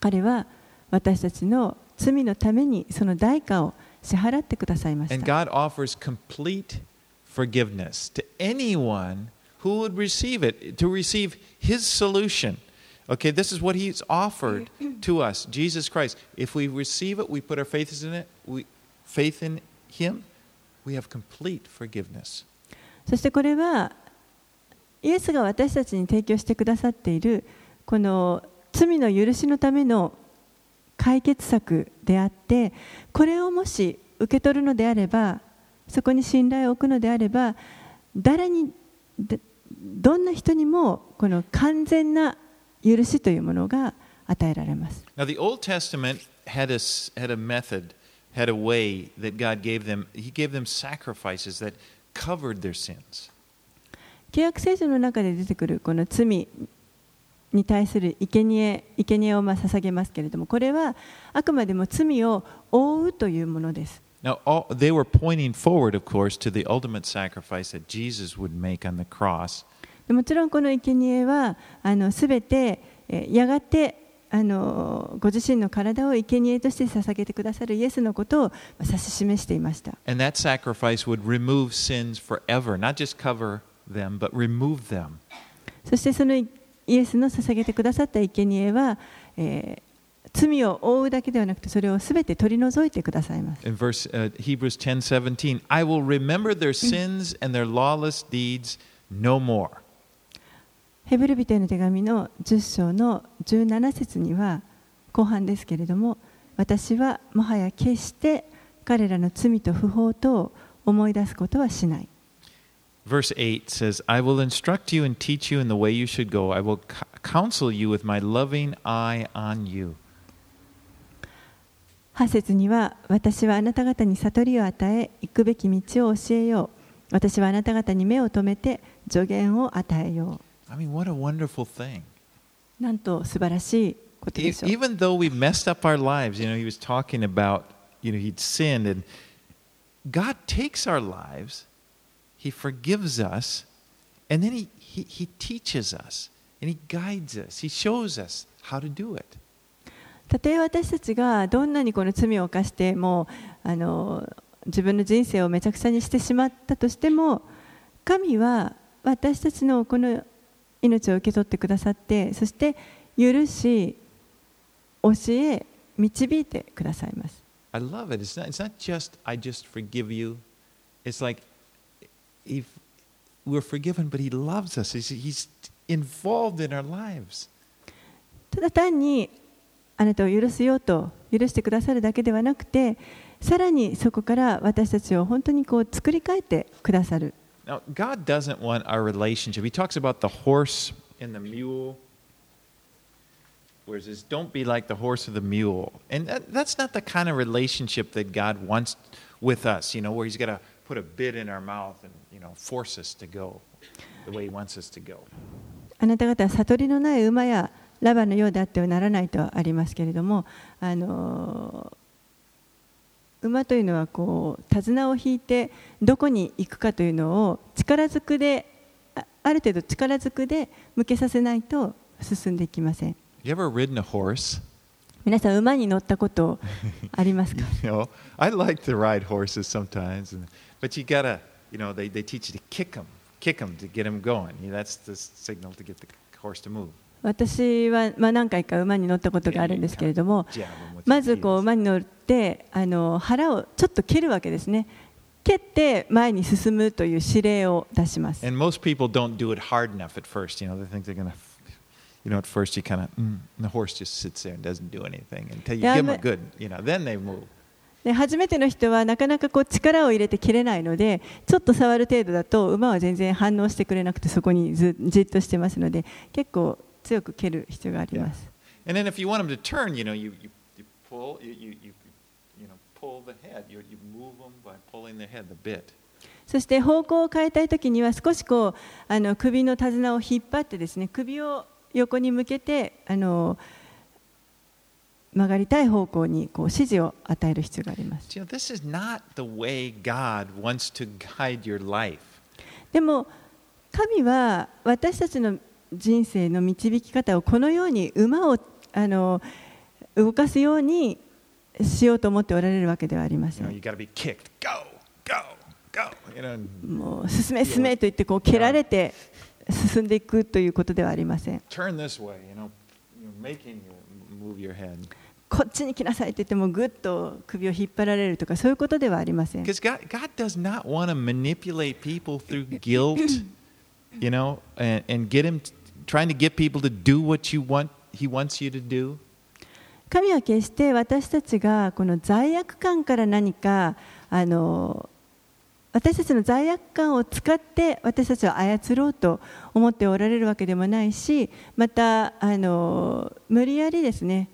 彼は私たちの罪のためにその代価を支払ってくださいまし And た God offers complete forgiveness to anyone who would receive it, to receive His solution. Okay, this is what He's offered to us, Jesus Christ. If we receive it, we put our faith in it, we faith in Him, we have complete forgiveness. そしてこれはイエスが私たちに提供してくださっているこの罪の許しのための解決策であってこれをもし受け取るのであればそこに信頼を置くのであれば誰にでどんな人にもこの完全な許しというものが与えられます。Now, the Old Testament had a, s- had a method, had a way that God gave them. He gave them sacrifices that covered their sins. 契約聖書の中で出てくるこの罪に対する生贄生贄をまあ捧げますけれどもこれはあくまでも罪を覆うというものです。Now, all, they were pointing forward, of course, to the ultimate sacrifice that Jesus would make on the cross. でもちろんこの生贄はあの全てえーやがてあのご自身の体を生贄として捧げてくださるイエスのことをまあ指し示していました。And that sacrifice would remove sins forever, not just cover them, but remove them. そしてそのイエスの捧げてくださった生贄は、えー罪を負うだけではなくてそれをすべて取り除いてくださいます。In verse uh, Hebrews 10:17, I will remember their sins and their lawless deeds no more. ヘブルビテへの手紙の10章の17節には後半ですけれども私はもはや決して彼らの罪と不法とを思い出すことはしない。Verse 8 says, I will instruct you and teach you in the way you should go. I will counsel you with my loving eye on you. 8節には私はあなた方に悟りを与え行くべき道を教えよう私はあなた方に目を留めて助言を与えよ I mean, what a wonderful thing. うなんと素晴らしいことで E- しょう Even though we messed up our lives, you know, he was talking about, you know, he'd sinned, and God takes our lives, he forgives us, and then he, he, he teaches us, and he guides us, he shows us how to do it. たとえ私たちがどんなにこの罪を犯してもあの自分の人生をめちゃくちゃにしてしまったとしても神は私たちのこの 命を受け取ってくださってそして許し教え導いてくださいます I love it. It's not, it's not just, I just forgive you. It's like, if we're forgiven, but he loves us. He's, he's involved in our lives. ただ単にあなたを許すよと許してくださるだけではなくてさらにそこから私たちを本当にこう作り変えてくださる Now, God doesn't want our relationship. He talks about the horse and the mule. Where it says, don't be like the horse or the mule. And that, that's not the kind of relationship that God wants with us, you know, where He's got to put a bit in our mouth and, you know, force us to go the way He wants us to go. あなた方は悟りのない馬やラバのようであってはならないとありますけれども、あの 馬というのはこう手綱を引いてどこに行くかというのを力ずくであある程度力ずくで向けさせないと進んでいきません You ever ridden a horse? 皆さん馬に乗ったことありますか You know, I like to ride horses sometimes, and, but you gotta, you know, they, they teach you to kick them, kick them to get them going. You know, that's the signal to get the horse to move. 私は、まあ、何回か馬に乗ったことがあるんですけれどもまずこう.馬に乗ってあの腹をちょっと蹴るわけですね蹴って前に進むという指令を出します And most people don't do it hard enough at first. You know, they think they're gonna, you know, at first you kind of, mm, the horse just sits there and doesn't do anything until you Yeah, give them a good, you know, then they move. で初めての人はなかなかこう力を入れて蹴れないのでちょっと触る程度だと馬は全然反応してくれなくてそこにずじっとしてますので結構強く蹴る必要があります And then if you want them to turn, you know, you, you, you pull, you, you, you, そして方向を変えたいときには少しこうあの首の手綱を引っ張ってですね首を横に向けてあの曲がりたい方向にこう指示を与える必要があります.でも神は私たちの人生の導き方をこのように馬をあの動かすようにしようと思っておられるわけではありませんもう進め進めと言ってこう蹴られて進んでいくということではありません。こっちに来なさいって言ってもぐっと首を引っ張られるとかそういうことではありません。神は決して私たちがこの罪悪感から何かあの私たちの罪悪感を使って私たちを操ろうと思っておられるわけでもないしまたあの無理やりですね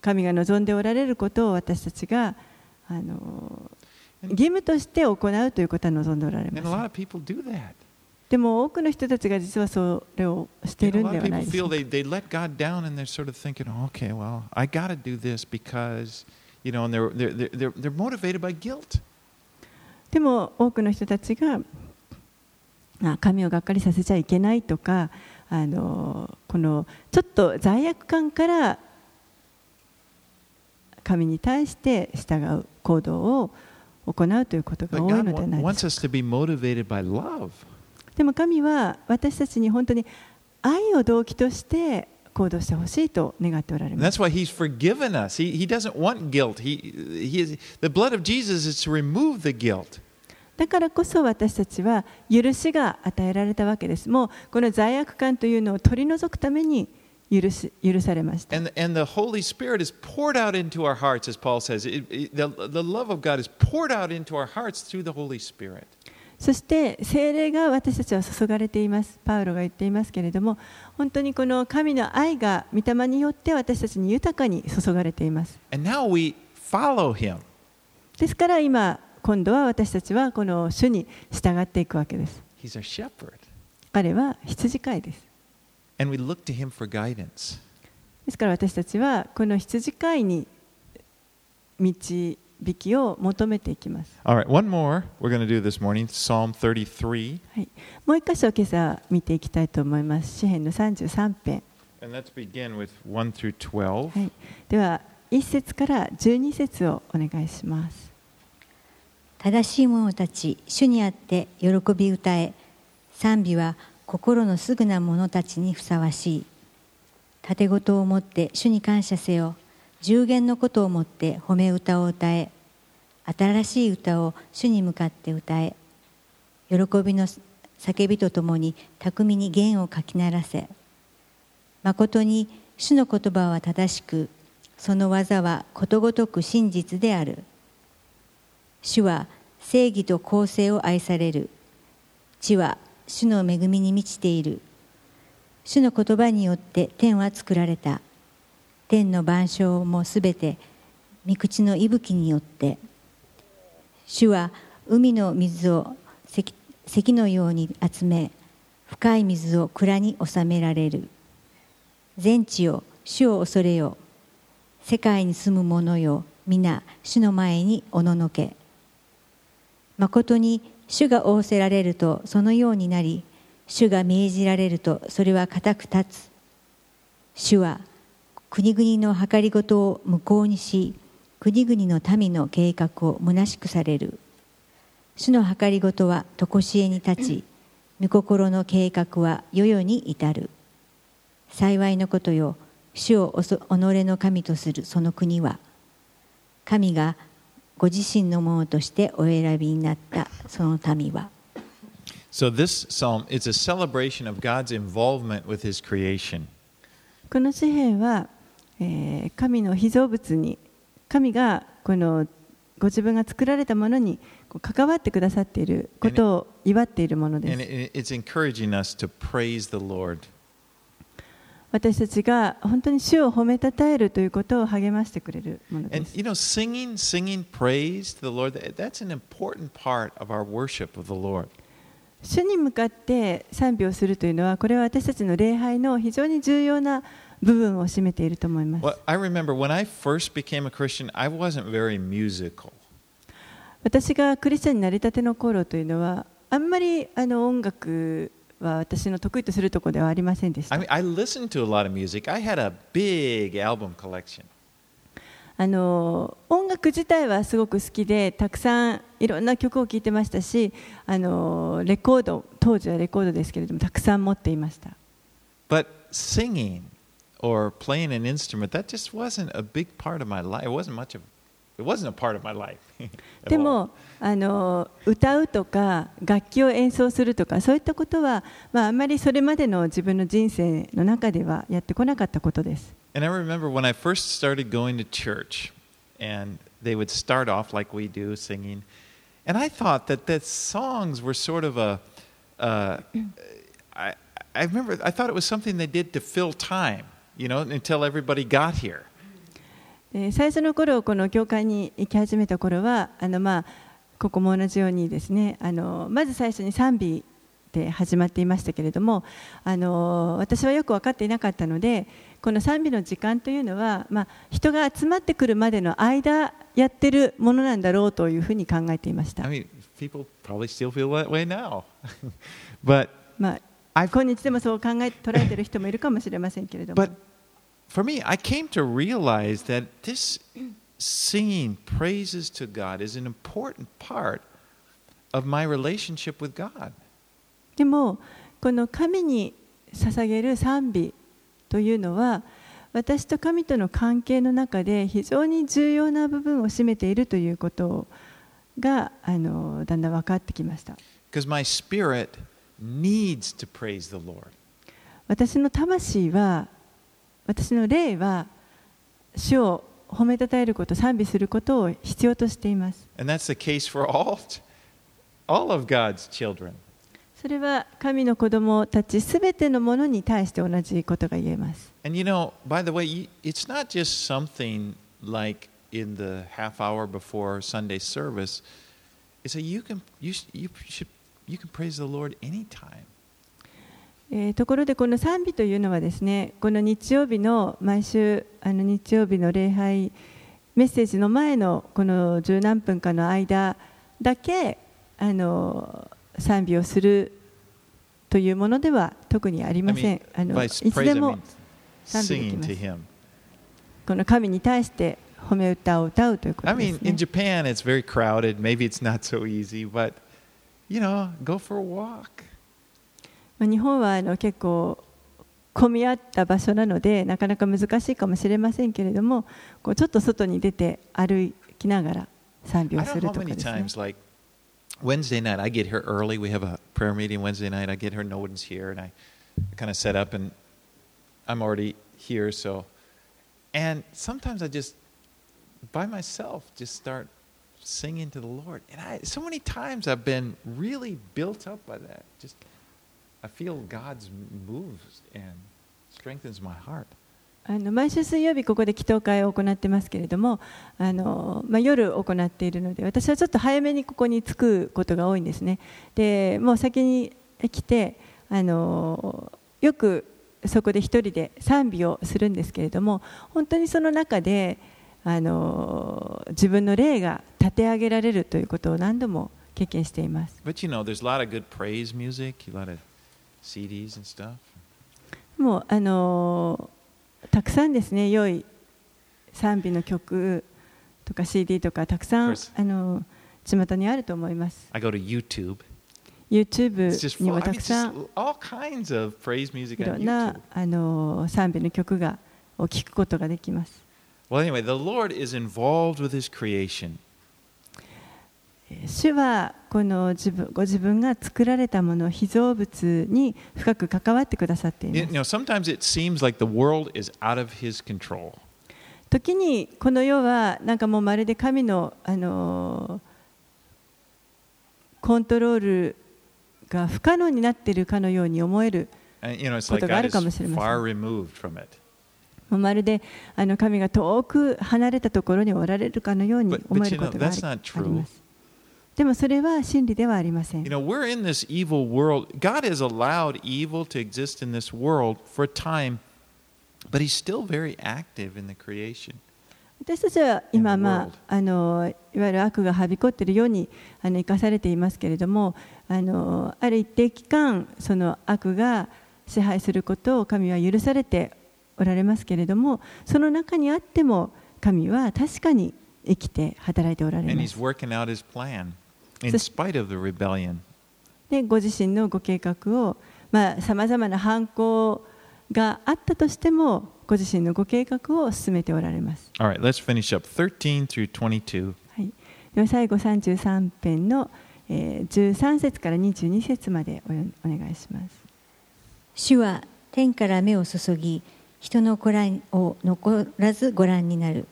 神が望んでおられることを私たちがあの義務として行うということは望んでおられますでも多くの人たちが実はそれをしているんではないでし。でも多くの人たちが神をがっかりさせちゃいけないとか、あのこのちょっと罪悪感から神に対して従う行動を行うということが多いのではないでしょうか。でも神は私たちに本当に愛を動機として行動してほしいと願っておられます。that's why He's forgiven us. He, he doesn't want guilt. He, the blood of Jesus is to remove the guilt. だからこそ私たちは許しが与えられたわけです。もうこの罪悪感というのを取り除くために許し許されました。And, and the Holy Spirit is poured out into our hearts, as Paul says. It, it, the, the love of God is poured out into our hearts through the Holy Spirit. そして聖霊が私たちは注がれています。パウロが言っていますけれども、本当にこの神の愛が御霊によって私たちに豊かに注がれています。And now we follow Him. ですから今、今度は私たちはこの主に従っていくわけです。He's our shepherd. 彼は羊飼いです。And we look to Him for guidance. ですから私たちはこの羊飼いに導きを求めていきます。All right, one more we're going to do this morning Psalm 33. はい、もう一箇所今朝見ていきたいと思います。詩編の33編。And let's begin with 1 through 12. はい、では1節から12節をお願いします。正しい者たち主にあって喜び歌え賛美は心のすぐな者たちにふさわしい盾事を持って主に感謝せよ十言のことをもって褒め歌を歌え。新しい歌を主に向かって歌え。喜びの叫びとともに巧みに弦をかき鳴らせ。誠に主の言葉は正しくその技はことごとく真実である。主は正義と公正を愛される。地は主の恵みに満ちている。主の言葉によって天は作られた。天の万象もすべて御口の息吹によって主は海の水を石石のように集め深い水を蔵に収められる。全地よ主を恐れよ。世界に住む者よ皆主の前におののけ。誠に主が仰せられるとそのようになり主が命じられるとそれは固く立つ。主は国々の計りごとを無効にし国々の民の計画を虚しくされる。主の計りごとは常しえに立ち御心の計画は世々に至る。幸いのことよ主をおそ己の神とするその国は神がご自身のものとしてお選びになったその民は。So this psalm is a celebration of God's involvement with his creation. この詩篇は、えー、神の被造物に神がこのご自分が作られたものに関わってくださっていることを祝っているものです。私たちが本当に主を褒めたたえるということを励ましてくれるものです。主に向かって賛美をするというのは、これは私たちの礼拝の非常に重要な。部分を占めていると思います。Well, I remember when I first became a Christian, I wasn't very musical. 私がクリスチャンになりたての頃というのはあんまりあの音楽は私の得意とするところではありませんでし I た mean, I listened to a lot of music. I had a big album collection. あの音楽自体はすごく好きでたくさんいろんな曲を聴いてましたしあのレコード当時はレコードですけれどもたくさん持っていました But singing or playing an instrument, that just wasn't a big part of my life. It wasn't much of it wasn't a part of my life. [laughs] at で all. もあの歌うとか楽器を演奏するとかそういったことは、まあ、あんまりそれまでの自分の人生の中ではやってこなかったことです And I remember when I first started going to church, and they would start off like we do, singing. And I thought that the songs were sort of a. Uh, [clears throat] I, I remember I thought it was something they did to fill time, You know, until everybody got here. で最初の頃この教会に行き始めた頃はあのまあここも同じようにですねあのまず最初に賛美で始まっていましたけれどもあの私はよく分かっていなかったのでこの賛美の時間というのは、まあ、人が集まってくるまでの間やってるものなんだろうというふうに考えていました I。mean, people probably still feel that way now. [laughs] but [laughs] まあ、今日でもそう考え捉えている人もいるかもしれませんけれども But for me, I came to realize that this singing praises to God is an important part of my relationship with God. でもこの神に捧げる賛美というのは私と神との関係の中で非常に重要な部分を占めているということがあのだんだん分かってきました。Because my spirit needs 私の魂は私の霊は主を褒めたたえること賛美することを必要としています。それは神の子供もます。それは神の子供たちすべてのものに対して同じことが言えます。You can praise the Lord anytime. えーところでこの賛美というのはですねこの日曜日の毎週あの日曜日の礼拝メッセージの前のこの十何分かの間だけあの賛美をするというものでは特にあり I ませ mean, ん。あのいつで I も mean 賛美できます.この神に対して褒め歌を歌うというこ I とで mean, すね in。Japan, it's very crowded. Maybe it's not so easy, but you know, go for a walk. まあ日本はあの結構混み合った場所なのでなかなか難しいかもしれませんけれどもこうちょっと外に出て歩きながら賛美 I を don't す know る how とか many ですね times, like Wednesday night, I get here early. We have a prayer meeting Wednesday night. I get here, no one's here, and I kind of set up, and I'm already here. So, and sometimes I just by myself just start singing to the Lord, and I so many times I've been really built up by that. Just I feel God's moves and strengthens my heart. あの毎週水曜日ここで祈祷会を行ってますけれどもあの、まあ、夜行っているので私はちょっと早めにここに着くことが多いんですねでもう先に来てあのよくそこで一人で賛美をするんですけれども本当にその中であの自分の霊がて上げられるということを何度も経験しています But you know, there's a lot of good praise music, a lot of CDs and stuff. もうあのたくさんですね良い賛美の曲とか CD とかたくさん.あの巷にあると思います。I go to YouTube. YouTube に I たくさんいろんな.あの賛美の曲がを聞くことができます。Well, anyway, the Lord is involved with His creation. 主はこの自分ご自分が作られたもの被造物に深く関わってくださっています know, sometimes it seems like the world is out of His control. 時にこの世はなんかもうまるで神のあのコントロールが不可能になっているかのように思えることがあるかもしれません。まるであの神が遠く離れたところにおられるかのように思えることがあ.ります。でもそれは真理ではありません。私たちは今、まあ、あのいわゆる悪がはびこっているようにあの生かされていますけれども、あ,のある一定期間、その悪が支配することを神は許されておられますけれども、その中にあっても神は確かに生きて働いておられます。でご自身のご計画をさまざ、まな反抗があったとしてもご自身のご計画を進めておられます。All right, let's finish up 13 through 22. はい、では最後33編の、えー13節から22節までおよお願いします。主は天から目を注ぎ人の子らを残らずご覧になる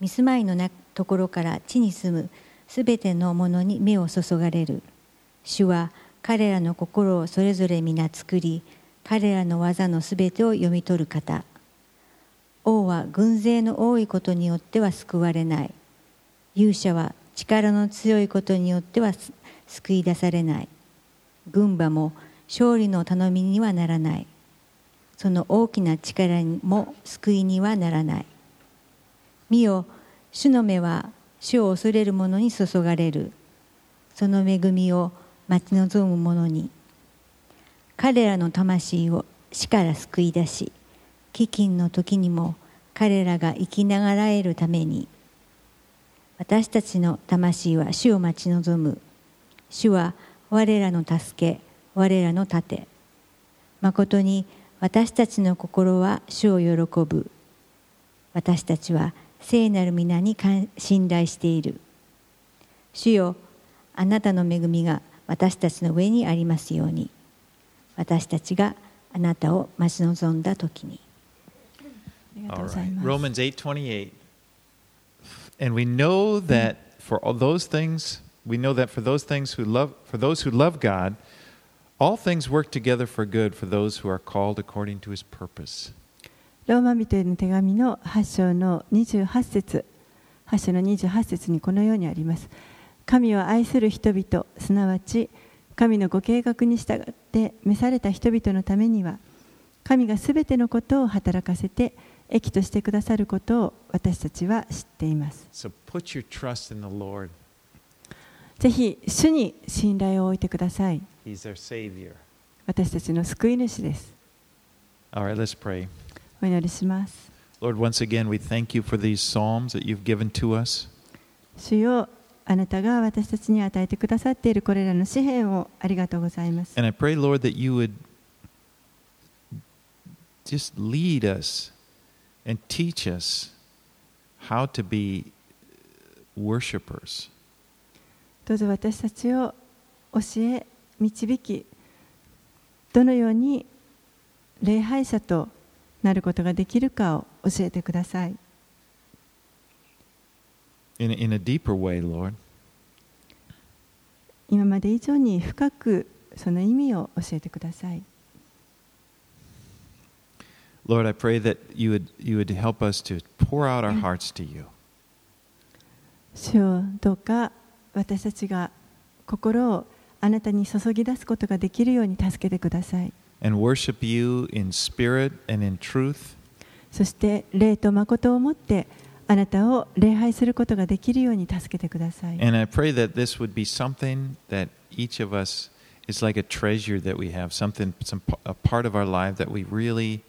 見住まいのなところから地に住むすべてのものに目を注がれる。主は彼らの心をそれぞれ皆作り彼らの技のすべてを読み取る方。王は軍勢の多いことによっては救われない。勇者は力の強いことによっては救い出されない。軍馬も勝利の頼みにはならない。その大きな力も救いにはならない。見よ主の目は主を恐れる者に注がれる。その恵みを待ち望む者に。彼らの魂を死から救い出し飢饉の時にも彼らが生きながらえるために。私たちの魂は主を待ち望む。主は我らの助け我らの盾。誠に私たちの心は主を喜ぶ。私たちは聖なる皆に信頼している主よあなたの恵みが私たちの上にありますように私たちがあなたを待ち望んだ時に。ありがとう All ござい right. ます。 Romans 8:28. And we know that for all those things, we know that for those things who love for those who love God, all things work together for good for those who are called according to his purpose. ローマ人への手紙の8章の28節8章の28節にこのようにあります。神を愛する人々、すなわち神のご計画に従って召された人々のためには、神がすべてのことを働かせて益としてくださることを私たちは知っています。So. ぜひ主に信頼を置いてください。私たちの救い主です。Right, let's pray. お祈りします。Lord, once again we thank you for these psalms that you've given to us. 主よあなたが私たちに与えてくださっているこれらの詩篇をありがとうございます。And I pray, Lord, that you would just lead us and teach us how to be worshipers. どうぞ私たちを教え導きどのように礼拝者となることができるかを教えてください in, in a deeper way, Lord. 今まで以上に深くその意味を教えてください Lord, I pray that you would, you would help us to pour out our hearts to you. 主よどうか私たちが心をあなたに注ぎ出すことができるように助けてください and worship you in spirit and in truth. そして霊と誠をもってあなたを礼拝することができるように助けてください And I pray that this would be something that each of us is like a treasure that we have, something, some p- a part of our life that we really,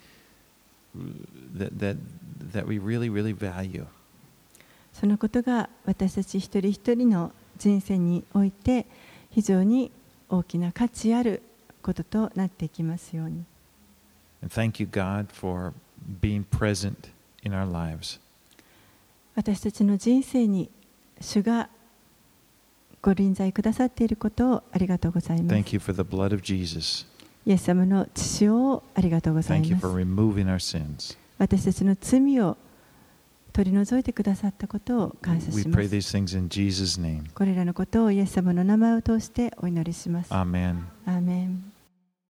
that that that we really, really value. そのことが私たち一人一人の人生において非常に大きな価値ある こととなっていきますように。私たちの人生に主がご臨在くださっていることをありがとうございます。イエス様の血潮をありがとうございます。私たちの罪を取り除いてくださったことを感謝します。これらのことをイエス様の名前を通してお祈りします。アーメン。アーメン。